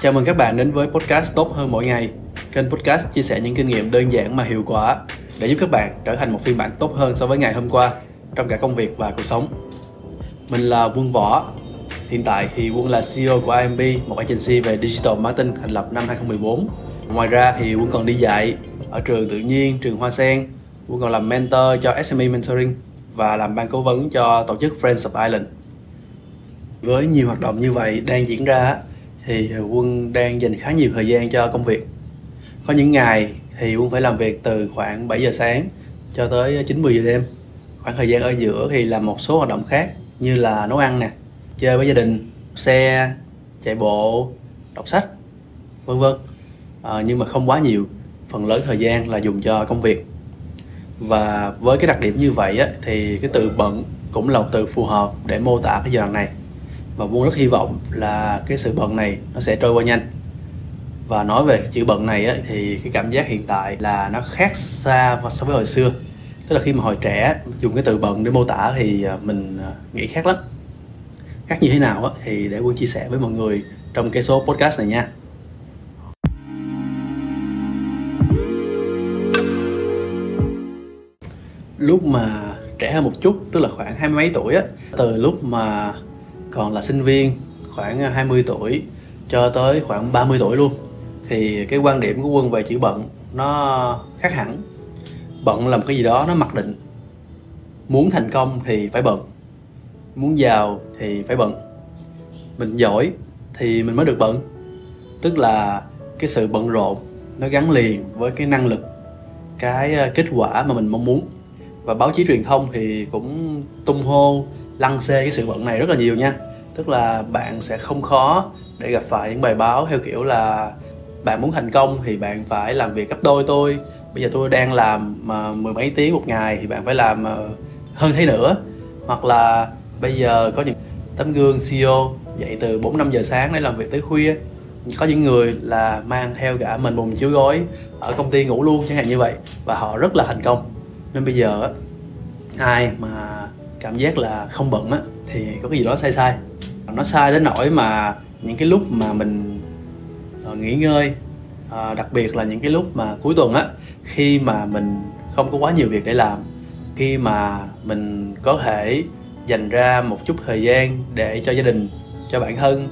Chào mừng các bạn đến với podcast Tốt hơn mỗi ngày. Kênh podcast chia sẻ những kinh nghiệm đơn giản mà hiệu quả để giúp các bạn trở thành một phiên bản tốt hơn so với ngày hôm qua trong cả công việc và cuộc sống. Mình là Quân Võ. Hiện tại thì Quân là CEO của IMB, một agency về digital marketing thành lập năm 2014. Ngoài ra thì Quân còn đi dạy ở trường tự nhiên, trường Hoa Sen. Quân còn làm mentor cho SME Mentoring và làm ban cố vấn cho tổ chức Friends of Ireland. Với nhiều hoạt động như vậy đang diễn ra thì ờ, Quân đang dành khá nhiều thời gian cho công việc. Có những ngày thì Quân phải làm việc từ khoảng 7 giờ sáng cho tới 9 10 giờ đêm. Khoảng thời gian ở giữa thì làm một số hoạt động khác như là nấu ăn nè, chơi với gia đình, xe, chạy bộ, đọc sách, vân vân. À, nhưng mà không quá nhiều, phần lớn thời gian là dùng cho công việc. Và với cái đặc điểm như vậy á, thì cái từ bận cũng là một từ phù hợp để mô tả cái giai đoạn này và buông rất hy vọng là cái sự bận này nó sẽ trôi qua nhanh. Và nói về chữ bận này ấy, thì cái cảm giác hiện tại là nó khác xa so với hồi xưa. Tức là khi mà hồi trẻ dùng cái từ bận để mô tả thì à, mình à, nghĩ khác lắm. Khác như thế nào ấy, thì để quân chia sẻ với mọi người trong cái số podcast này nha. Lúc mà trẻ hơn một chút tức là khoảng hai mấy tuổi á từ lúc mà còn là sinh viên, khoảng à, 20 tuổi cho tới khoảng 30 tuổi luôn. Thì cái quan điểm của quân về chữ bận nó khác hẳn. Bận là một cái gì đó nó mặc định. Muốn thành công thì phải bận. Muốn giàu thì phải bận. Mình giỏi thì mình mới được bận. Tức là cái sự bận rộn nó gắn liền với cái năng lực, cái à, kết quả mà mình mong muốn. Và báo chí truyền thông thì cũng tung hô lăng xê cái sự bận này rất là nhiều nha. Tức là bạn sẽ không khó để gặp phải những bài báo theo kiểu là bạn muốn thành công thì bạn phải làm việc gấp đôi tôi. Bây giờ tôi đang làm, mà mười mấy tiếng một ngày thì bạn phải làm ờ, hơn thế nữa. Hoặc là bây giờ có những tấm gương CEO dậy từ 4 năm giờ sáng để làm việc tới khuya. Có những người là mang theo cả mình mùng chiếu gối ở công ty ngủ luôn, chẳng hạn như vậy. Và họ rất là thành công. Nên bây giờ ai mà cảm giác là không bận á thì có cái gì đó sai sai. Nó sai đến nỗi mà những cái lúc mà mình ờ, nghỉ ngơi ờ, đặc biệt là những cái lúc mà cuối tuần á khi mà mình không có quá nhiều việc để làm khi mà mình có thể dành ra một chút thời gian để cho gia đình cho bản thân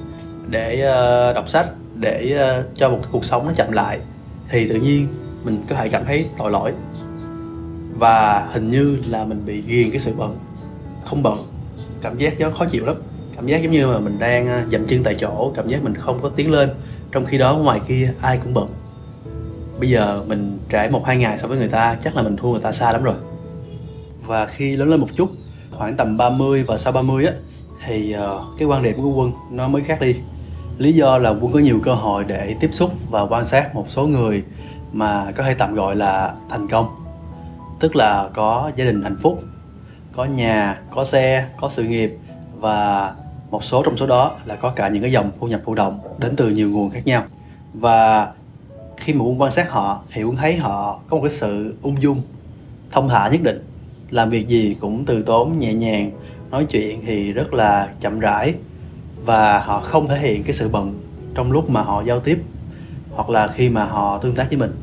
để uh, đọc sách để uh, cho một cái cuộc sống nó chậm lại thì tự nhiên mình có thể cảm thấy tội lỗi. Và hình như là mình bị ghiền cái sự bận không bận. Cảm giác nó khó chịu lắm. Cảm giác giống như mà mình đang à, dậm chân tại chỗ cảm giác mình không có tiến lên. Trong khi đó ngoài kia ai cũng bận. Bây giờ mình trễ một hai ngày so với người ta chắc là mình thua người ta xa lắm rồi. Và khi lớn lên một chút khoảng tầm 30 và sau 30 á thì uh, cái quan điểm của quân nó mới khác đi. Lý do là quân có nhiều cơ hội để tiếp xúc và quan sát một số người mà có thể tạm gọi là thành công. Tức là có gia đình hạnh phúc có nhà, có xe, có sự nghiệp và một số trong số đó là có cả những cái dòng thu nhập thụ động đến từ nhiều nguồn khác nhau. Và khi mà quân quan sát họ thì quân thấy họ có một cái sự ung dung, thông thả nhất định. Làm việc gì cũng từ tốn, nhẹ nhàng, nói chuyện thì rất là chậm rãi và họ không thể hiện cái sự bận trong lúc mà họ giao tiếp hoặc là khi mà họ tương tác với mình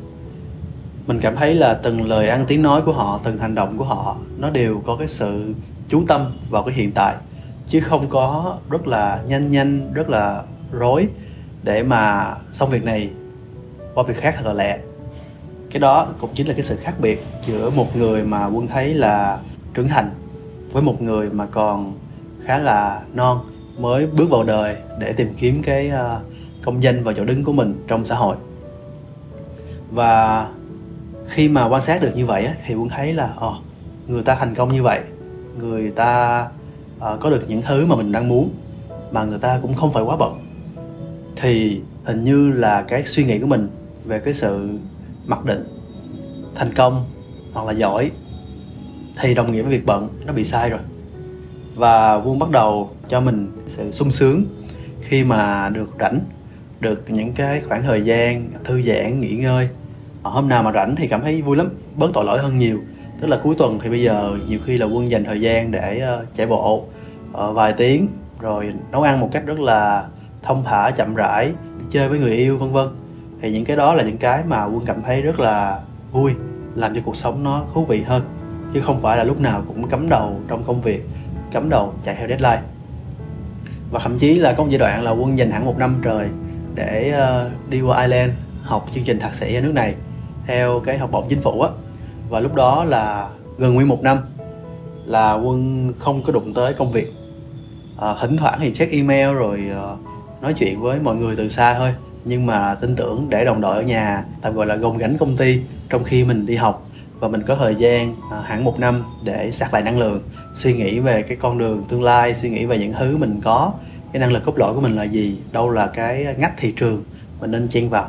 mình cảm thấy là từng lời ăn tiếng nói của họ, từng hành động của họ, nó đều có cái sự chú tâm vào cái hiện tại. Chứ không có rất là nhanh nhanh, rất là rối để mà xong việc này qua việc khác thật là lẹ. Cái đó cũng chính là cái sự khác biệt giữa một người mà quân thấy là trưởng thành với một người mà còn khá là non mới bước vào đời để tìm kiếm cái ờ, công danh và chỗ đứng của mình trong xã hội. Và khi mà quan sát được như vậy thì quân thấy là oh, người ta thành công như vậy. Người ta uh, có được những thứ mà mình đang muốn mà người ta cũng không phải quá bận. Thì hình như là cái suy nghĩ của mình về cái sự mặc định thành công hoặc là giỏi thì đồng nghĩa với việc bận nó bị sai rồi. Và quân bắt đầu cho mình sự sung sướng khi mà được rảnh được những cái khoảng thời gian thư giãn nghỉ ngơi. Ờ, hôm nào mà rảnh thì cảm thấy vui lắm bớt tội lỗi hơn nhiều. Tức là cuối tuần thì bây giờ nhiều khi là quân dành thời gian để uh, chạy bộ uh, vài tiếng rồi nấu ăn một cách rất là thông thả chậm rãi đi chơi với người yêu vân vân. Thì những cái đó là những cái mà quân cảm thấy rất là vui làm cho cuộc sống nó thú vị hơn. Chứ không phải là lúc nào cũng cắm đầu trong công việc cắm đầu chạy theo deadline. Và thậm chí là có một giai đoạn là quân dành hẳn một năm trời để uh, đi qua Ireland học chương trình thạc sĩ ở nước này theo cái học bổng chính phủ á. Và lúc đó là gần nguyên một năm là quân không có đụng tới công việc. À, thỉnh thoảng thì check email rồi uh, nói chuyện với mọi người từ xa thôi. Nhưng mà tin tưởng để đồng đội ở nhà tạm gọi là gồng gánh công ty trong khi mình đi học. Và mình có thời gian à, hẳn một năm để sạc lại năng lượng suy nghĩ về cái con đường tương lai suy nghĩ về những thứ mình có. Cái năng lực cốt lõi của mình là gì? Đâu là cái ngách thị trường mình nên chen vào.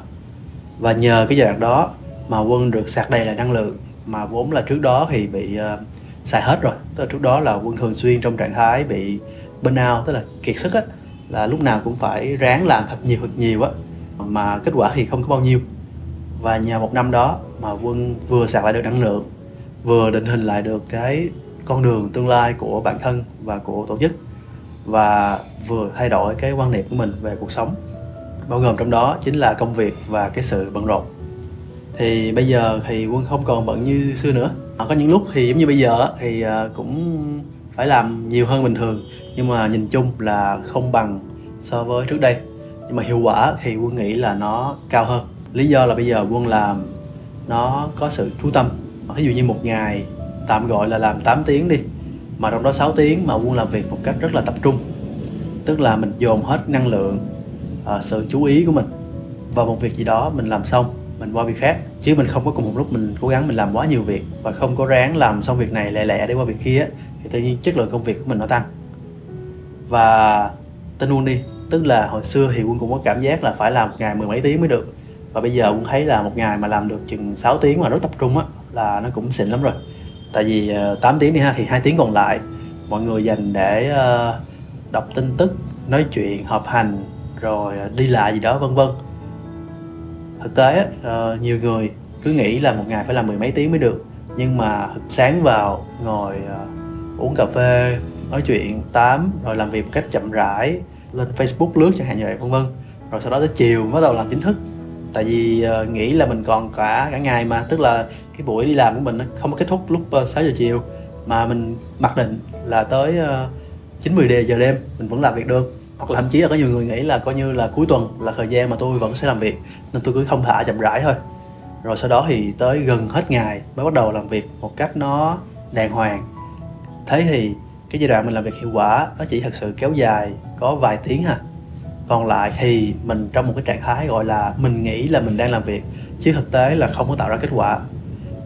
Và nhờ cái giai đoạn đó mà quân được sạc đầy lại năng lượng mà vốn là trước đó thì bị uh, xài hết rồi. Tức là trước đó là quân thường xuyên trong trạng thái bị burnout tức là kiệt sức á là lúc nào cũng phải ráng làm thật nhiều thật nhiều á mà kết quả thì không có bao nhiêu. Và nhờ một năm đó mà quân vừa sạc lại được năng lượng vừa định hình lại được cái con đường tương lai của bản thân và của tổ chức và vừa thay đổi cái quan niệm của mình về cuộc sống. Bao gồm trong đó chính là công việc và cái sự bận rộn thì bây giờ thì quân không còn bận như xưa nữa. Ờ, có những lúc thì giống như bây giờ thì ờ, cũng phải làm nhiều hơn bình thường. Nhưng mà nhìn chung là không bằng so với trước đây. Nhưng mà hiệu quả thì quân nghĩ là nó cao hơn. Lý do là bây giờ quân làm, nó có sự chú tâm. Ờ, Ví dụ như một ngày tạm gọi là làm 8 tiếng đi, mà trong đó 6 tiếng mà quân làm việc một cách rất là tập trung. Tức là mình dồn hết năng lượng sự chú ý của mình vào một việc gì đó, mình làm xong mình qua việc khác. Chứ mình không có cùng một lúc mình cố gắng mình làm quá nhiều việc và không có ráng làm xong việc này lẹ lẹ để qua việc kia thì tự nhiên chất lượng công việc của mình nó tăng. Và tin luôn đi tức là hồi xưa thì quân cũng có cảm giác là phải làm một ngày mười mấy tiếng mới được. Và bây giờ quân thấy là một ngày mà làm được chừng 6 tiếng mà rất tập trung á là nó cũng xịn lắm rồi. Tại vì ờ, 8 tiếng đi ha thì hai tiếng còn lại. Mọi người dành để uh, đọc tin tức nói chuyện họp hành rồi ờ, đi lại gì đó vân vân thực tế uh, nhiều người cứ nghĩ là một ngày phải làm mười mấy tiếng mới được. Nhưng mà sáng vào ngồi uh, uống cà phê nói chuyện tám rồi làm việc một cách chậm rãi lên facebook lướt chẳng hạn như vậy vân vân. Rồi sau đó tới chiều bắt đầu làm chính thức. Tại vì uh, nghĩ là mình còn cả cả ngày mà tức là cái buổi đi làm của mình nó không có kết thúc lúc uh, 6 giờ chiều. Mà mình mặc định là tới chín uh, 10 giờ đêm mình vẫn làm việc được hoặc là thậm chí là có nhiều người nghĩ là coi như là cuối tuần là thời gian mà tôi vẫn sẽ làm việc, nên tôi cứ không thả chậm rãi thôi. Rồi sau đó thì tới gần hết ngày mới bắt đầu làm việc một cách nó đàng hoàng. Thế thì cái giai đoạn mình làm việc hiệu quả nó chỉ thật sự kéo dài có vài tiếng ha còn lại thì mình trong một cái trạng thái gọi là mình nghĩ là mình đang làm việc, chứ thực tế là không có tạo ra kết quả.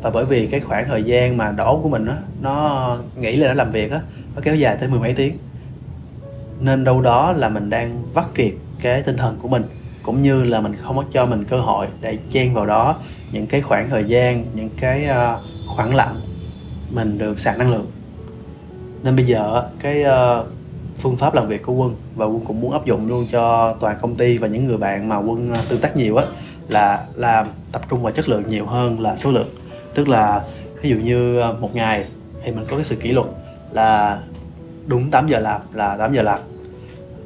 Và bởi vì cái khoảng thời gian mà đó của mình á, nó nghĩ là nó làm việc á, nó kéo dài tới mười mấy tiếng nên đâu đó là mình đang vắt kiệt cái tinh thần của mình cũng như là mình không có cho mình cơ hội để chen vào đó những cái khoảng thời gian những cái uh, khoảng lặng mình được sạc năng lượng. Nên bây giờ cái uh, phương pháp làm việc của quân và quân cũng muốn áp dụng luôn cho toàn công ty và những người bạn mà quân ờ, tương tác nhiều á là làm tập trung vào chất lượng nhiều hơn là số lượng. Tức là ví dụ như một ngày thì mình có cái sự kỷ luật là đúng 8 giờ làm là 8 giờ làm.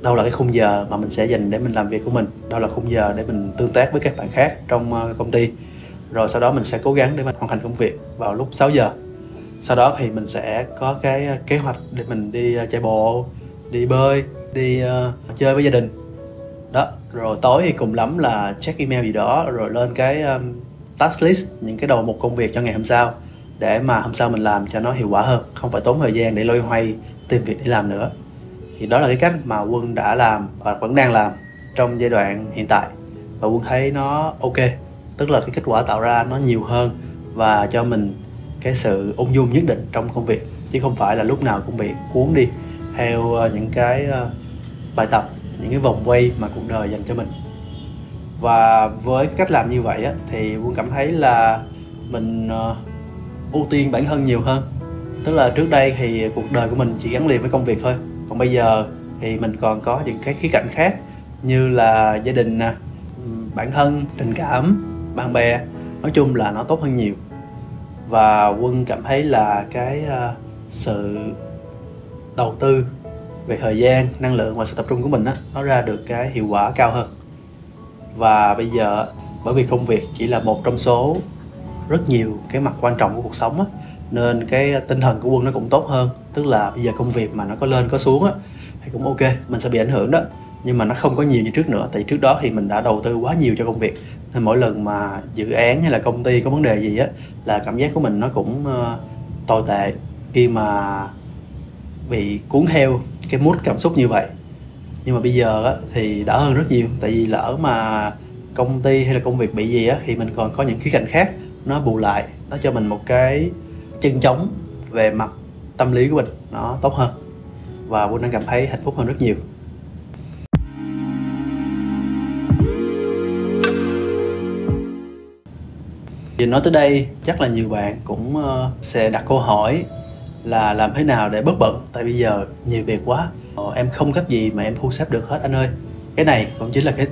Đâu là cái khung giờ mà mình sẽ dành để mình làm việc của mình đâu là khung giờ để mình tương tác với các bạn khác trong ờ, công ty. Rồi sau đó mình sẽ cố gắng để mình hoàn thành công việc vào lúc 6 giờ. Sau đó thì mình sẽ có cái ờ, kế hoạch để mình đi ờ, chạy bộ đi bơi đi uh, chơi với gia đình. Đó rồi tối thì cùng lắm là check email gì đó rồi lên cái um, task list những cái đầu một công việc cho ngày hôm sau để mà hôm sau mình làm cho nó hiệu quả hơn. Không phải tốn thời gian để loay hoay tìm việc để làm nữa. Thì đó là cái cách mà quân đã làm và vẫn đang làm trong giai đoạn hiện tại. Và quân thấy nó ok tức là cái kết quả tạo ra nó nhiều hơn và cho mình cái sự ung dung nhất định trong công việc chứ không phải là lúc nào cũng bị cuốn đi theo ờ, những cái ờ, bài tập những cái vòng quay mà cuộc đời dành cho mình. Và với cách làm như vậy á, thì quân cảm thấy là mình uh, ưu tiên bản thân nhiều hơn tức là trước đây thì cuộc đời của mình chỉ gắn liền với công việc thôi. Còn bây giờ thì mình còn có những cái khía cạnh khác như là gia đình nè bản thân, tình cảm, bạn bè. Nói chung là nó tốt hơn nhiều. Và quân cảm thấy là cái ờ, sự đầu tư về thời gian, năng lượng và sự tập trung của mình á, nó ra được cái hiệu quả cao hơn. Và bây giờ, bởi vì công việc chỉ là một trong số rất nhiều cái mặt quan trọng của cuộc sống á nên cái tinh thần của quân nó cũng tốt hơn. Tức là bây giờ công việc mà nó có lên có xuống á thì cũng ok mình sẽ bị ảnh hưởng đó. Nhưng mà nó không có nhiều như trước nữa tại trước đó thì mình đã đầu tư quá nhiều cho công việc. Nên mỗi lần mà dự án hay là công ty có vấn đề gì á là cảm giác của mình nó cũng uh, tồi tệ. Khi mà bị cuốn theo cái mút cảm xúc như vậy. Nhưng mà bây giờ á, thì đỡ hơn rất nhiều. Tại vì lỡ mà công ty hay là công việc bị gì á thì mình còn có những khía cạnh khác nó bù lại nó cho mình một cái chân chống về mặt tâm lý của mình nó tốt hơn. Và Quân đang cảm thấy hạnh phúc hơn rất nhiều. Thì nói tới đây chắc là nhiều bạn cũng ờ, sẽ đặt câu hỏi là làm thế nào để bớt bận? Tại bây giờ nhiều việc quá. Ờ, em không cách gì mà em thu xếp được hết anh ơi. Cái này cũng chính là cái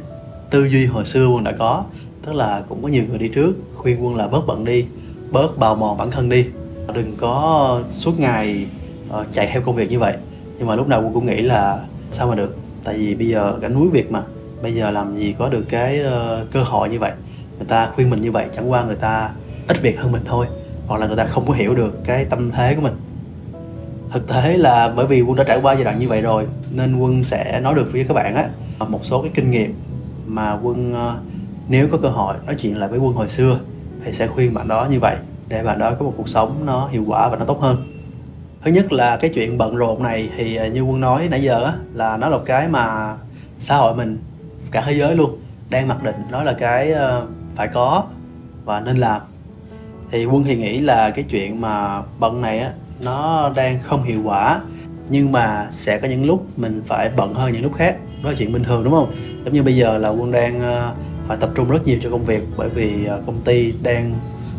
tư duy hồi xưa quân đã có. Tức là cũng có nhiều người đi trước khuyên quân là bớt bận đi bớt bào mòn bản thân đi đừng có suốt ngày uh, chạy theo công việc như vậy. Nhưng mà lúc nào quân cũng nghĩ là sao mà được. Tại vì bây giờ gánh núi việc mà. Bây giờ làm gì có được cái uh, cơ hội như vậy. Người ta khuyên mình như vậy chẳng qua người ta ít việc hơn mình thôi. Hoặc là người ta không có hiểu được cái tâm thế của mình. Thực tế là bởi vì quân đã trải qua giai đoạn như vậy rồi nên quân sẽ nói được với các bạn á. Một số cái kinh nghiệm mà quân ờ, nếu có cơ hội nói chuyện lại với quân hồi xưa thì sẽ khuyên bạn đó như vậy để bạn đó có một cuộc sống nó hiệu quả và nó tốt hơn. Thứ nhất là cái chuyện bận rộn này thì à, như quân nói nãy giờ á, là nó là một cái mà xã hội mình, cả thế giới luôn, đang mặc định nó là cái à, phải có và nên làm. Thì quân thì nghĩ là cái chuyện mà bận này á, nó đang không hiệu quả, nhưng mà sẽ có những lúc mình phải bận hơn những lúc khác. Đó là chuyện bình thường, đúng không? Giống như bây giờ là quân đang à, phải tập trung rất nhiều cho công việc bởi vì công ty đang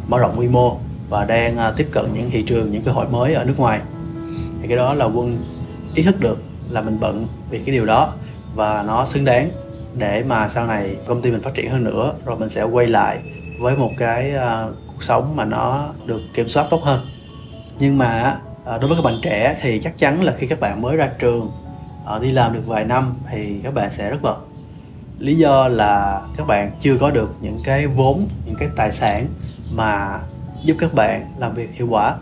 mở rộng quy mô và đang à, tiếp cận những thị trường những cơ hội mới ở nước ngoài. Thì cái đó là quân ý thức được là mình bận vì cái điều đó và nó xứng đáng để mà sau này công ty mình phát triển hơn nữa rồi mình sẽ quay lại với một cái uh, cuộc sống mà nó được kiểm soát tốt hơn. Nhưng mà uh, đối với các bạn trẻ thì chắc chắn là khi các bạn mới ra trường uh, đi làm được vài năm thì các bạn sẽ rất bận. Lý do là các bạn chưa có được những cái vốn những cái tài sản mà giúp các bạn làm việc hiệu quả.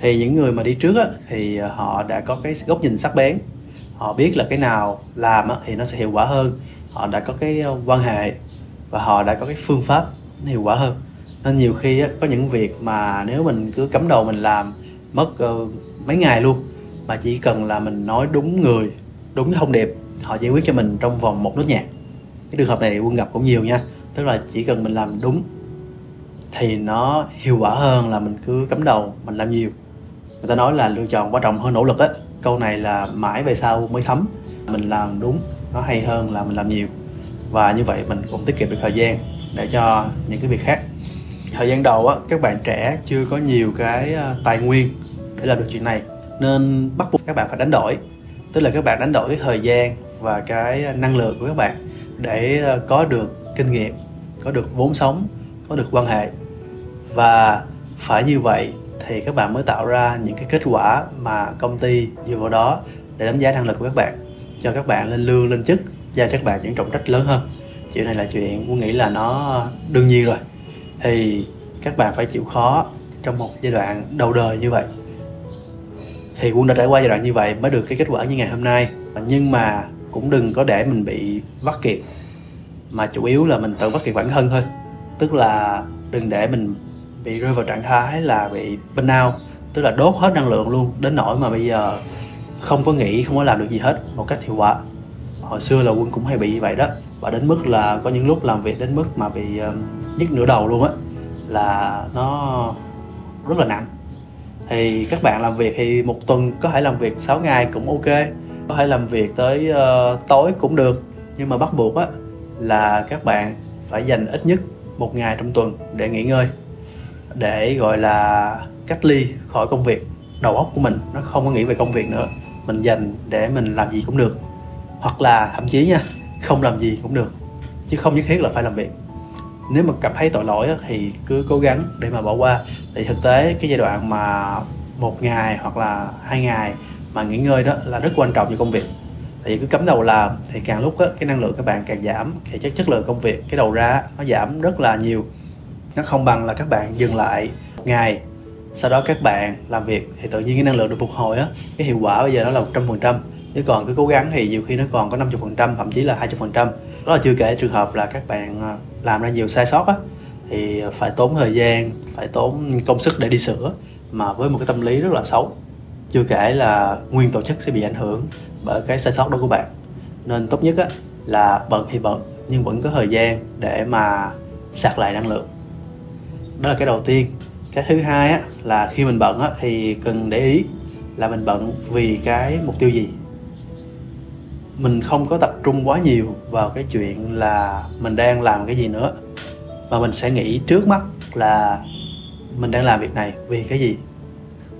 Thì những người mà đi trước á, thì ờ, họ đã có cái góc nhìn sắc bén. Họ biết là cái nào làm á, thì nó sẽ hiệu quả hơn. Họ đã có cái ờ, quan hệ và họ đã có cái phương pháp nó hiệu quả hơn. Nên nhiều khi á, có những việc mà nếu mình cứ cắm đầu mình làm mất uh, mấy ngày luôn mà chỉ cần là mình nói đúng người đúng thông điệp họ giải quyết cho mình trong vòng một nốt nhạc. Cái trường hợp này quân gặp cũng nhiều nha. Tức là chỉ cần mình làm đúng thì nó hiệu quả hơn là mình cứ cắm đầu, mình làm nhiều. Người ta nói là lựa chọn quan trọng hơn nỗ lực á. Câu này là mãi về sau mới thấm. Mình làm đúng, nó hay hơn là mình làm nhiều. Và như vậy mình cũng tiết kiệm được thời gian để cho những cái việc khác. Thời gian đầu á, các bạn trẻ chưa có nhiều cái ờ, tài nguyên để làm được chuyện này, nên bắt buộc các bạn phải đánh đổi. Tức là các bạn đánh đổi cái thời gian và cái ờ, năng lượng của các bạn để ờ, có được kinh nghiệm, có được vốn sống, có được quan hệ và phải như vậy thì các bạn mới tạo ra những cái kết quả mà công ty dựa vào đó để đánh giá năng lực của các bạn. Cho các bạn lên lương, lên chức, giao cho các bạn những trọng trách lớn hơn. Chuyện này là chuyện tôi nghĩ là nó đương nhiên rồi. Thì các bạn phải chịu khó trong một giai đoạn đầu đời như vậy. Thì quân đã trải qua giai đoạn như vậy mới được cái kết quả như ngày hôm nay. Nhưng mà cũng đừng có để mình bị vắt kiệt, mà chủ yếu là mình tự vắt kiệt bản thân thôi. Tức là đừng để mình bị rơi vào trạng thái là bị burnout tức là đốt hết năng lượng luôn đến nỗi mà bây giờ không có nghĩ không có làm được gì hết một cách hiệu quả. Hồi xưa là quân cũng hay bị như vậy đó và đến mức là có những lúc làm việc đến mức mà bị uh, nhức nửa đầu luôn á là nó rất là nặng. Thì các bạn làm việc thì một tuần có thể làm việc 6 ngày cũng ok có thể làm việc tới uh, tối cũng được. Nhưng mà bắt buộc á là các bạn phải dành ít nhất một ngày trong tuần để nghỉ ngơi để gọi là cách ly khỏi công việc. Đầu óc của mình nó không có nghĩ về công việc nữa. Mình dành để mình làm gì cũng được. Hoặc là thậm chí nha không làm gì cũng được. Chứ không nhất thiết là phải làm việc. Nếu mà cảm thấy tội lỗi thì cứ cố gắng để mà bỏ qua. Thì thực tế cái giai đoạn mà một ngày hoặc là hai ngày mà nghỉ ngơi đó là rất quan trọng cho công việc. Tại vì cứ cấm đầu làm thì càng lúc á, cái năng lượng các bạn càng giảm thì chất chất lượng công việc cái đầu ra nó giảm rất là nhiều nó không bằng là các bạn dừng lại ngày, sau đó các bạn làm việc thì tự nhiên cái năng lượng được phục hồi á, cái hiệu quả bây giờ nó là một trăm phần trăm, chứ còn cứ cố gắng thì nhiều khi nó còn có 50 phần trăm, thậm chí là 20 phần trăm. Đó là chưa kể trường hợp là các bạn à, làm ra nhiều sai sót á, thì phải tốn thời gian, phải tốn công sức để đi sửa, mà với một cái tâm lý rất là xấu. Chưa kể là nguyên tổ chức sẽ bị ảnh hưởng bởi cái sai sót đó của bạn. Nên tốt nhất á là bận thì bận, nhưng vẫn có thời gian để mà sạc lại năng lượng đó là cái đầu tiên. Cái thứ hai á là khi mình bận á thì cần để ý là mình bận vì cái mục tiêu gì. Mình không có tập trung quá nhiều vào cái chuyện là mình đang làm cái gì nữa. Mà mình sẽ nghĩ trước mắt là mình đang làm việc này vì cái gì.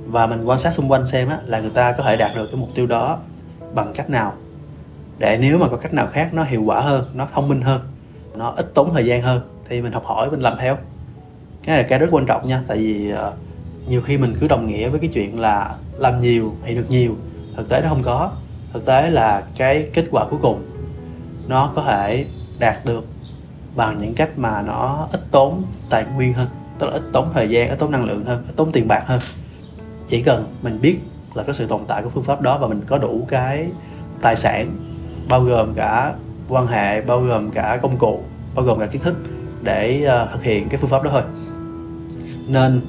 Và mình quan sát xung quanh xem á, là người ta có thể đạt được cái mục tiêu đó bằng cách nào. Để nếu mà có cách nào khác nó hiệu quả hơn nó thông minh hơn nó ít tốn thời gian hơn thì mình học hỏi mình làm theo cái này là cái rất quan trọng nha tại vì uh, nhiều khi mình cứ đồng nghĩa với cái chuyện là làm nhiều thì được nhiều thực tế nó không có. Thực tế là cái kết quả cuối cùng nó có thể đạt được bằng những cách mà nó ít tốn tài nguyên hơn tức là ít tốn thời gian ít tốn năng lượng hơn ít tốn tiền bạc hơn. Chỉ cần mình biết là cái sự tồn tại của phương pháp đó và mình có đủ cái tài sản bao gồm cả quan hệ bao gồm cả công cụ bao gồm cả kiến thức để uh, thực hiện cái phương pháp đó thôi nên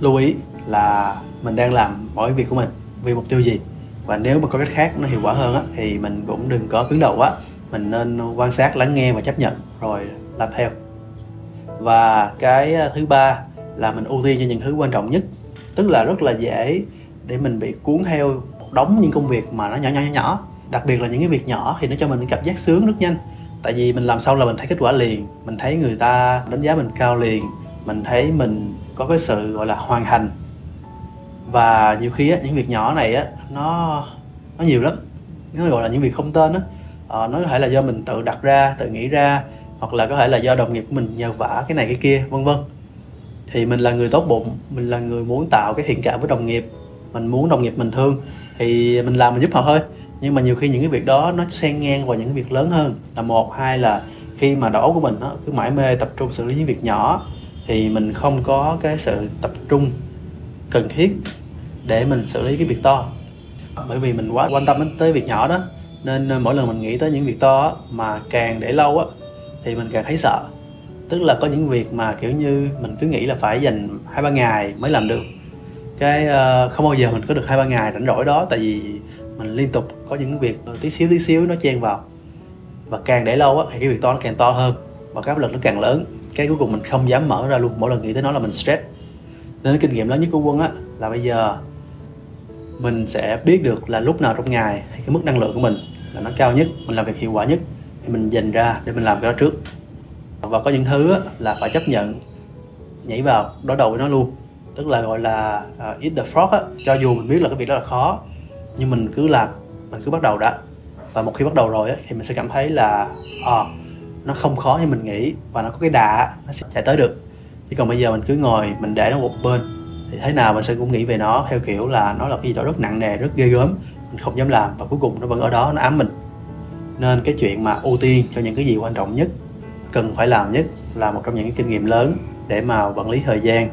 lưu ý là mình đang làm mỗi việc của mình vì mục tiêu gì? Và nếu mà có cách khác nó hiệu quả hơn á, thì mình cũng đừng có cứng đầu quá. Mình nên quan sát lắng nghe và chấp nhận rồi làm theo. Và cái ờ, thứ ba là mình ưu tiên cho những thứ quan trọng nhất tức là rất là dễ để mình bị cuốn theo một đống những công việc mà nó nhỏ nhỏ nhỏ nhỏ. Đặc biệt là những cái việc nhỏ thì nó cho mình cảm giác sướng rất nhanh. Tại vì mình làm xong là mình thấy kết quả liền mình thấy người ta đánh giá mình cao liền mình thấy mình có cái sự gọi là hoàn thành và nhiều khi á, những việc nhỏ này á nó nó nhiều lắm. Nó gọi là những việc không tên á. Ờ, nó có thể là do mình tự đặt ra tự nghĩ ra hoặc là có thể là do đồng nghiệp của mình nhờ vả cái này cái kia vân vân. Thì mình là người tốt bụng mình là người muốn tạo cái thiện cảm với đồng nghiệp. Mình muốn đồng nghiệp mình thương. Thì mình làm mình giúp họ thôi. Nhưng mà nhiều khi những cái việc đó nó xen ngang vào những cái việc lớn hơn. Là một hai là khi mà đầu của mình nó cứ mãi mê tập trung xử lý những việc nhỏ thì mình không có cái sự tập trung cần thiết để mình xử lý cái việc to. Bởi vì mình quá quan tâm đến tới việc nhỏ đó nên mỗi lần mình nghĩ tới những việc to mà càng để lâu á thì mình càng thấy sợ. Tức là có những việc mà kiểu như mình cứ nghĩ là phải dành hai ba ngày mới làm được. Cái uh, không bao giờ mình có được hai ba ngày rảnh rỗi đó tại vì mình liên tục có những việc tí xíu tí xíu nó chen vào. Và càng để lâu á thì cái việc to nó càng to hơn và cái áp lực nó càng lớn cái cuối cùng mình không dám mở ra luôn. Mỗi lần nghĩ tới nó là mình stress. Nên cái kinh nghiệm lớn nhất của quân á là bây giờ mình sẽ biết được là lúc nào trong ngày hay cái mức năng lượng của mình là nó cao nhất mình làm việc hiệu quả nhất thì mình dành ra để mình làm cái đó trước. Và có những thứ á, là phải chấp nhận nhảy vào đối đầu với nó luôn. Tức là gọi là uh, eat the frog á cho dù mình biết là cái việc đó là khó nhưng mình cứ làm mình cứ bắt đầu đã. Và một khi bắt đầu rồi á, thì mình sẽ cảm thấy là à, nó không khó như mình nghĩ và nó có cái đà, nó sẽ chạy tới được. Chứ còn bây giờ mình cứ ngồi, mình để nó một bên, thì thế nào mình sẽ cũng nghĩ về nó theo kiểu là nó là cái gì đó rất nặng nề, rất ghê gớm, mình không dám làm và cuối cùng nó vẫn ở đó, nó ám mình. Nên cái chuyện mà ưu tiên cho những cái gì quan trọng nhất, cần phải làm nhất là một trong những cái kinh nghiệm lớn để mà quản lý thời gian,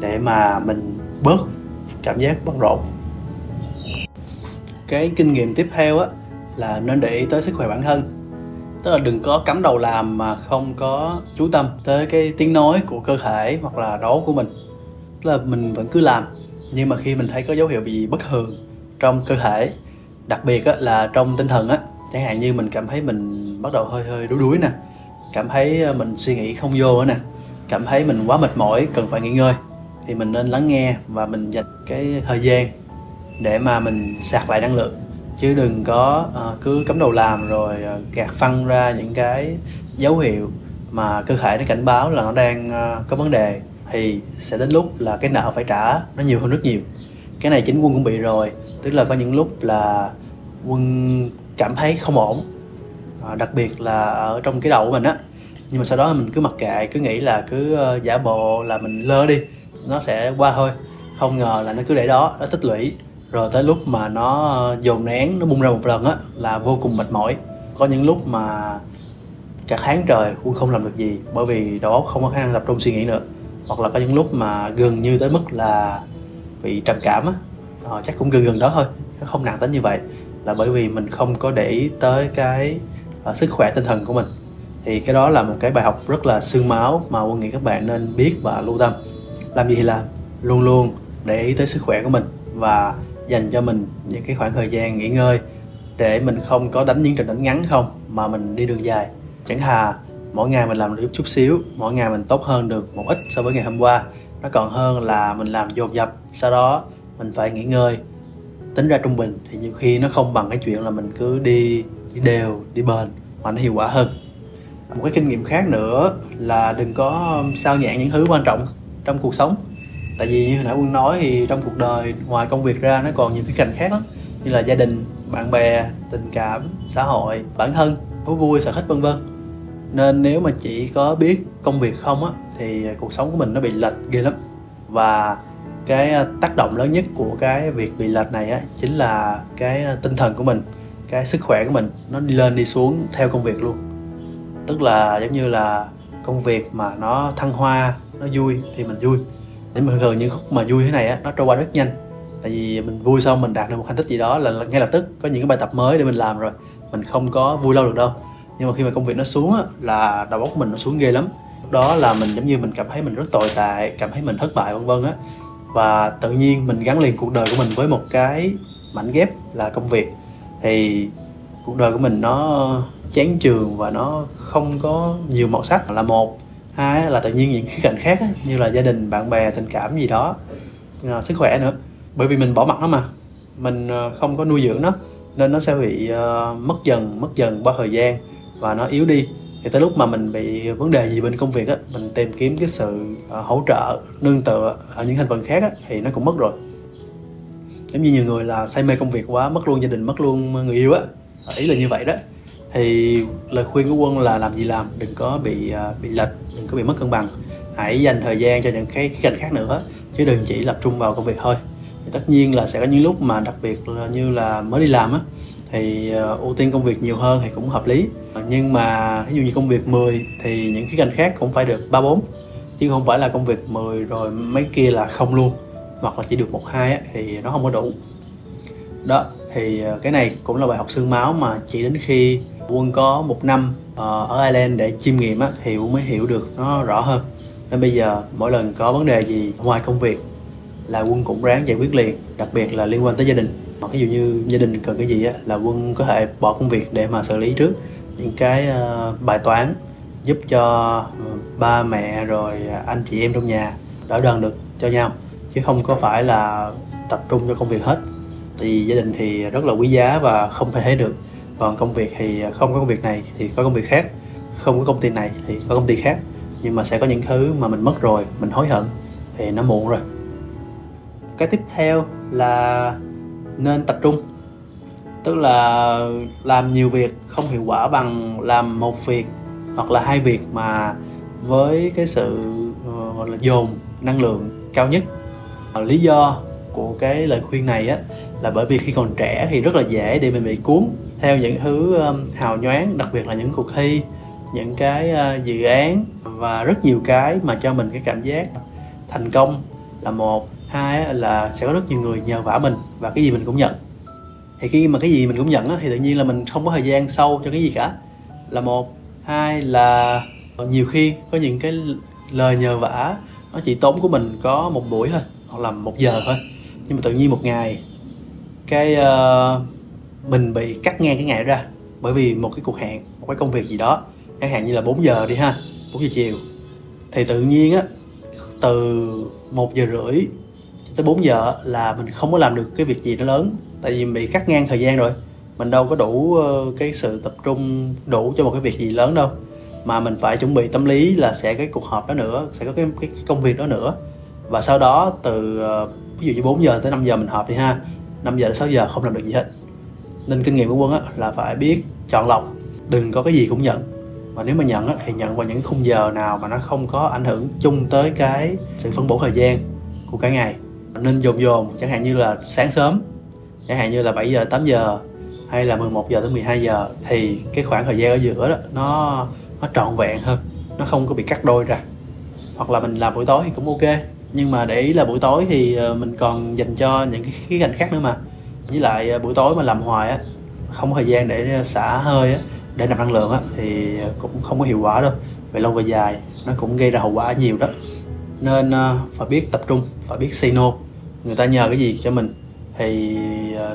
để mà mình bớt cảm giác bận rộn. Cái kinh nghiệm tiếp theo á, là nên để ý tới sức khỏe bản thân tức là đừng có cắm đầu làm mà không có chú tâm tới cái tiếng nói của cơ thể hoặc là đấu của mình. Tức là mình vẫn cứ làm nhưng mà khi mình thấy có dấu hiệu gì bất thường trong cơ thể đặc biệt á, là trong tinh thần á chẳng hạn như mình cảm thấy mình bắt đầu hơi hơi đuối đuối nè cảm thấy ờ, mình suy nghĩ không vô nữa nè cảm thấy mình quá mệt mỏi cần phải nghỉ ngơi thì mình nên lắng nghe và mình dành cái thời gian để mà mình sạc lại năng lượng chứ đừng có uh, cứ cắm đầu làm rồi uh, gạt phăng ra những cái dấu hiệu mà cơ thể nó cảnh báo là nó đang uh, có vấn đề. Thì sẽ đến lúc là cái nợ phải trả nó nhiều hơn rất nhiều. Cái này chính quân cũng bị rồi tức là có những lúc là quân cảm thấy không ổn à, đặc biệt là ở trong cái đầu của mình á. Nhưng mà sau đó mình cứ mặc kệ cứ nghĩ là cứ uh, giả bộ là mình lơ đi nó sẽ qua thôi. Không ngờ là nó cứ để đó nó tích lũy rồi tới lúc mà nó dồn nén nó bung ra một lần á là vô cùng mệt mỏi. Có những lúc mà cả tháng trời quân không làm được gì bởi vì đầu óc không có khả năng tập trung suy nghĩ nữa. Hoặc là có những lúc mà gần như tới mức là bị trầm cảm á ờ, chắc cũng gần gần đó thôi nó không nặng tính như vậy. Là bởi vì mình không có để ý tới cái uh, sức khỏe tinh thần của mình. Thì cái đó là một cái bài học rất là xương máu mà quân nghĩ các bạn nên biết và lưu tâm. Làm gì thì làm luôn luôn để ý tới sức khỏe của mình. Và dành cho mình những cái khoảng thời gian nghỉ ngơi để mình không có đánh những trận đánh ngắn không, mà mình đi đường dài. Chẳng hà, mỗi ngày mình làm được chút xíu, mỗi ngày mình tốt hơn được một ít so với ngày hôm qua. Nó còn hơn là mình làm dồn dập, sau đó mình phải nghỉ ngơi. Tính ra trung bình thì nhiều khi nó không bằng cái chuyện là mình cứ đi đi đều, đi bền, mà nó hiệu quả hơn. Một cái kinh nghiệm khác nữa là đừng có sao nhãn những thứ quan trọng trong cuộc sống tại vì như hồi nãy quân nói thì trong cuộc đời ngoài công việc ra nó còn nhiều cái cành khác lắm. Như là gia đình, bạn bè, tình cảm, xã hội, bản thân, thú vui, sở thích, vân vân. Nên nếu mà chỉ có biết công việc không á, thì cuộc sống của mình nó bị lệch ghê lắm. Và cái à, tác động lớn nhất của cái việc bị lệch này á, chính là cái à, tinh thần của mình, cái sức khỏe của mình nó đi lên đi xuống theo công việc luôn. Tức là giống như là công việc mà nó thăng hoa, nó vui thì mình vui nên mà thường những khúc mà vui thế này á, nó trôi qua rất nhanh. Tại vì mình vui xong mình đạt được một thành tích gì đó là ngay lập tức có những cái bài tập mới để mình làm rồi. Mình không có vui lâu được đâu. Nhưng mà khi mà công việc nó xuống á, là đầu óc mình nó xuống ghê lắm. Đó là mình giống như mình cảm thấy mình rất tồi tệ, cảm thấy mình thất bại, vân vân á. Và tự nhiên mình gắn liền cuộc đời của mình với một cái mảnh ghép là công việc. Thì cuộc đời của mình nó chán trường và nó không có nhiều màu sắc, là một hai là tự nhiên những khía cạnh khác như là gia đình bạn bè tình cảm gì đó. À, sức khỏe nữa. Bởi vì mình bỏ mặt nó mà. Mình ờ, không có nuôi dưỡng nó nên nó sẽ bị uh, mất dần mất dần qua thời gian và nó yếu đi. Thì tới lúc mà mình bị vấn đề gì bên công việc á mình tìm kiếm cái sự uh, hỗ trợ nương tựa ở những thành phần khác á thì nó cũng mất rồi. Giống như nhiều người là say mê công việc quá mất luôn gia đình mất luôn người yêu á. Ý là như vậy đó thì lời khuyên của quân là làm gì làm, đừng có bị à, bị lệch, đừng có bị mất cân bằng. Hãy dành thời gian cho những cái khía cạnh khác nữa, chứ đừng chỉ tập trung vào công việc thôi. Thì tất nhiên là sẽ có những lúc mà đặc biệt là như là mới đi làm á, thì à, ưu tiên công việc nhiều hơn thì cũng hợp lý. Nhưng mà ví dụ như công việc 10 thì những khía cạnh khác cũng phải được ba bốn, chứ không phải là công việc 10 rồi mấy kia là không luôn, hoặc là chỉ được một hai thì nó không có đủ. Đó, thì à, cái này cũng là bài học xương máu mà chỉ đến khi quân có một năm ờ, ở Ireland để chiêm nghiệm á, thì quân mới hiểu được nó rõ hơn. Nên bây giờ mỗi lần có vấn đề gì ngoài công việc là quân cũng ráng giải quyết liền đặc biệt là liên quan tới gia đình. Hoặc ví dụ như gia đình cần cái gì á là quân có thể bỏ công việc để mà xử lý trước. Những cái ờ, bài toán giúp cho ừ, ba mẹ rồi anh chị em trong nhà đỡ đần được cho nhau. Chứ không có phải là tập trung cho công việc hết. Thì gia đình thì rất là quý giá và không thể thấy được còn công việc thì à, không có công việc này thì có công việc khác. Không có công ty này thì có công ty khác. Nhưng mà sẽ có những thứ mà mình mất rồi, mình hối hận thì nó muộn rồi. Cái tiếp theo là nên tập trung. Tức là làm nhiều việc không hiệu quả bằng làm một việc hoặc là hai việc mà với cái sự ờ, gọi là dồn năng lượng cao nhất. Ờ, lý do của cái lời khuyên này á là bởi vì khi còn trẻ thì rất là dễ để mình bị cuốn theo những thứ hào nhoáng đặc biệt là những cuộc thi những cái dự án và rất nhiều cái mà cho mình cái cảm giác thành công là một. Hai là sẽ có rất nhiều người nhờ vả mình và cái gì mình cũng nhận. Thì khi mà cái gì mình cũng nhận thì tự nhiên là mình không có thời gian sâu cho cái gì cả. Là một. Hai là nhiều khi có những cái lời nhờ vả nó chỉ tốn của mình có một buổi thôi hoặc là một giờ thôi. Nhưng mà tự nhiên một ngày cái uh, mình bị cắt ngang cái ngày ra bởi vì một cái cuộc hẹn một cái công việc gì đó chẳng hạn như là 4 giờ đi ha 4 giờ chiều. Thì tự nhiên á từ một giờ rưỡi tới 4 giờ là mình không có làm được cái việc gì nó lớn tại vì bị cắt ngang thời gian rồi. Mình đâu có đủ ờ, cái sự tập trung đủ cho một cái việc gì lớn đâu. Mà mình phải chuẩn bị tâm lý là sẽ cái cuộc họp đó nữa sẽ có cái, cái, công việc đó nữa. Và sau đó từ ờ, ví dụ như 4 giờ tới 5 giờ mình họp đi ha 5 giờ đến 6 giờ không làm được gì hết nên kinh nghiệm của quân á là phải biết chọn lọc. Đừng có cái gì cũng nhận. Và nếu mà nhận á, thì nhận vào những khung giờ nào mà nó không có ảnh hưởng chung tới cái sự phân bổ thời gian của cả ngày. Nên dồn dồn chẳng hạn như là sáng sớm chẳng hạn như là 7 giờ 8 giờ hay là 11 giờ tới 12 giờ thì cái khoảng thời gian ở giữa đó nó nó trọn vẹn hơn. Nó không có bị cắt đôi ra. Hoặc là mình làm buổi tối thì cũng ok. Nhưng mà để ý là buổi tối thì ờ, mình còn dành cho những cái khía cạnh khác nữa mà với lại à, buổi tối mà làm hoài á, không có thời gian để à, xả hơi á, để nạp năng lượng á, thì cũng không có hiệu quả đâu. Về lâu về dài, nó cũng gây ra hậu quả nhiều đó. Nên à, phải biết tập trung, phải biết say no. Người ta nhờ cái gì cho mình? Thì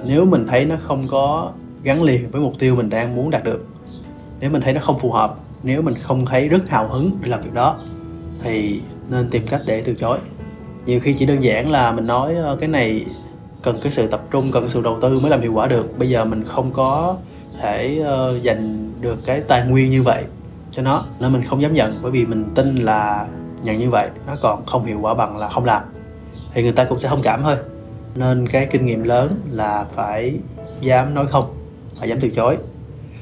nếu mình thấy nó không có gắn liền với mục tiêu mình đang muốn đạt được, nếu mình thấy nó không phù hợp, nếu mình không thấy rất hào hứng để làm việc đó, thì nên tìm cách để từ chối. Nhiều khi chỉ đơn giản là mình nói ờ, cái này cần cái sự tập trung cần sự đầu tư mới làm hiệu quả được. Bây giờ mình không có thể ờ, uh, dành được cái tài nguyên như vậy cho nó nên mình không dám nhận bởi vì mình tin là nhận như vậy nó còn không hiệu quả bằng là không làm. Thì người ta cũng sẽ thông cảm thôi. Nên cái kinh nghiệm lớn là phải dám nói không phải dám từ chối.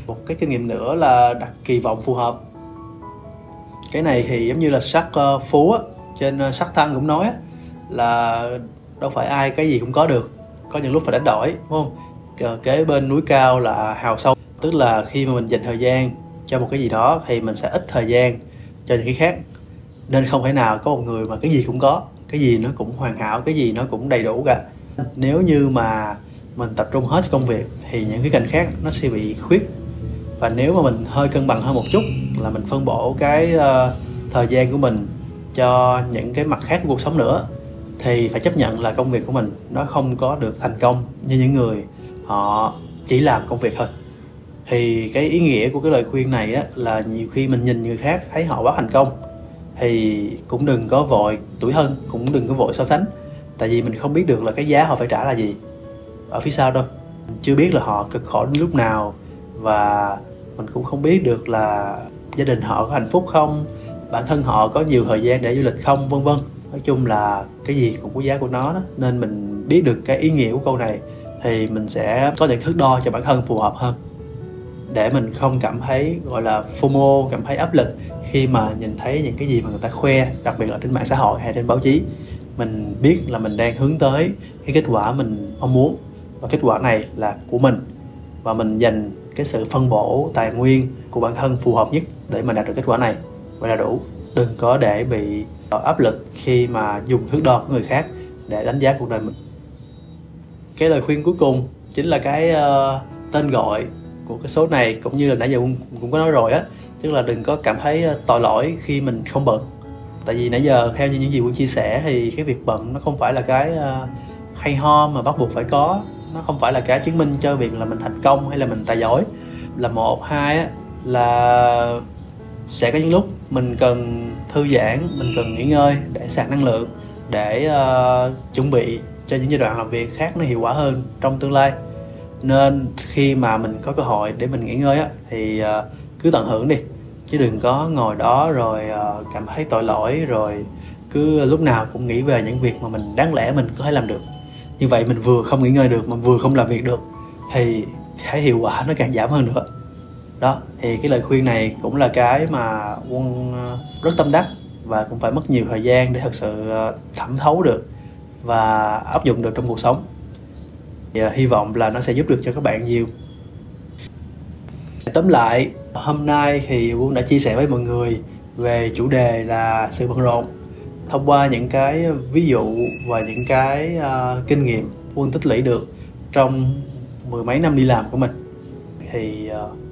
Một cái kinh nghiệm nữa là đặt kỳ vọng phù hợp. Cái này thì giống như là sắc uh, ờ, phú á, trên ờ, sắc thăng cũng nói á, là đâu phải ai cái gì cũng có được. Có những lúc phải đánh đổi đúng không? Ờ, kế bên núi cao là hào sâu. Tức là khi mà mình dành thời gian cho một cái gì đó thì mình sẽ ít thời gian cho những cái khác. Nên không thể nào có một người mà cái gì cũng có. Cái gì nó cũng hoàn hảo cái gì nó cũng đầy đủ cả. Nếu như mà mình tập trung hết công việc thì những cái cạnh khác nó sẽ bị khuyết. Và nếu mà mình hơi cân bằng hơn một chút là mình phân bổ cái uh, thời gian của mình cho những cái mặt khác của cuộc sống nữa thì phải chấp nhận là công việc của mình nó không có được thành công như những người họ chỉ làm công việc thôi. Thì cái ý nghĩa của cái lời khuyên này á, là nhiều khi mình nhìn người khác thấy họ quá thành công, thì cũng đừng có vội tuổi thân cũng đừng có vội so sánh. Tại vì mình không biết được là cái giá họ phải trả là gì, ở phía sau đâu. Mình chưa biết là họ cực khổ đến lúc nào, và mình cũng không biết được là gia đình họ có hạnh phúc không, bản thân họ có nhiều thời gian để du lịch không, vân vân nói chung là cái gì cũng có giá của nó đó. Nên mình biết được cái ý nghĩa của câu này thì mình sẽ có những thước đo cho bản thân phù hợp hơn. Để mình không cảm thấy, gọi là, FOMO, cảm thấy áp lực khi mà nhìn thấy những cái gì mà người ta khoe, đặc biệt là trên mạng xã hội hay trên báo chí. Mình biết là mình đang hướng tới cái kết quả mình mong muốn và kết quả này là của mình. Và mình dành cái sự phân bổ tài nguyên của bản thân phù hợp nhất để mà đạt được kết quả này. Và là đủ đừng có để bị ờ, áp lực khi mà dùng thước đo của người khác để đánh giá cuộc đời mình. Cái lời khuyên cuối cùng chính là cái uh, tên gọi của cái số này cũng như là nãy giờ cũng, cũng có nói rồi á tức là đừng có cảm thấy ờ, tội lỗi khi mình không bận. Tại vì nãy giờ theo như những gì quân chia sẻ thì cái việc bận nó không phải là cái uh, hay ho mà bắt buộc phải có. Nó không phải là cái chứng minh cho việc là mình thành công hay là mình tài giỏi. Là một hai á là sẽ có những lúc mình cần thư giãn mình cần nghỉ ngơi để sạc năng lượng để uh, chuẩn bị cho những giai đoạn làm việc khác nó hiệu quả hơn trong tương lai. Nên khi mà mình có cơ hội để mình nghỉ ngơi á thì uh, cứ tận hưởng đi chứ đừng có ngồi đó rồi uh, cảm thấy tội lỗi rồi cứ lúc nào cũng nghĩ về những việc mà mình đáng lẽ mình có thể làm được. Như vậy mình vừa không nghỉ ngơi được mà vừa không làm việc được thì cái hiệu quả nó càng giảm hơn nữa đó thì cái lời khuyên này cũng là cái mà quân ờ, rất tâm đắc và cũng phải mất nhiều thời gian để thật sự ờ, thẩm thấu được và áp dụng được trong cuộc sống. Và ờ, hy vọng là nó sẽ giúp được cho các bạn nhiều. Tóm lại hôm nay thì quân đã chia sẻ với mọi người về chủ đề là sự bận rộn thông qua những cái ví dụ và những cái uh, kinh nghiệm quân tích lũy được trong mười mấy năm đi làm của mình. Thì uh,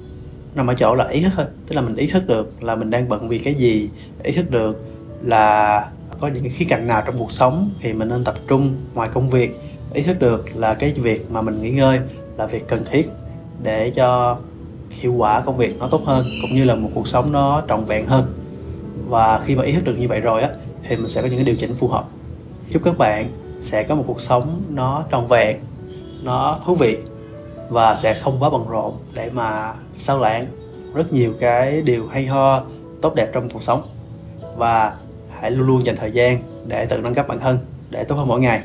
nằm ở chỗ là ý thức thôi. Tức là mình ý thức được là mình đang bận vì cái gì, ý thức được là có những cái khía cạnh nào trong cuộc sống thì mình nên tập trung ngoài công việc. Ý thức được là cái việc mà mình nghỉ ngơi là việc cần thiết để cho hiệu quả công việc nó tốt hơn, cũng như là một cuộc sống nó trọn vẹn hơn. Và khi mà ý thức được như vậy rồi á, thì mình sẽ có những cái điều chỉnh phù hợp. Chúc các bạn sẽ có một cuộc sống nó trọn vẹn, nó thú vị và sẽ không quá bận rộn để mà sao lãng rất nhiều cái điều hay ho tốt đẹp trong cuộc sống. Và hãy luôn luôn dành thời gian để tự nâng cấp bản thân, để tốt hơn mỗi ngày.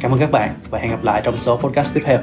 Cảm ơn các bạn và hẹn gặp lại trong số podcast tiếp theo.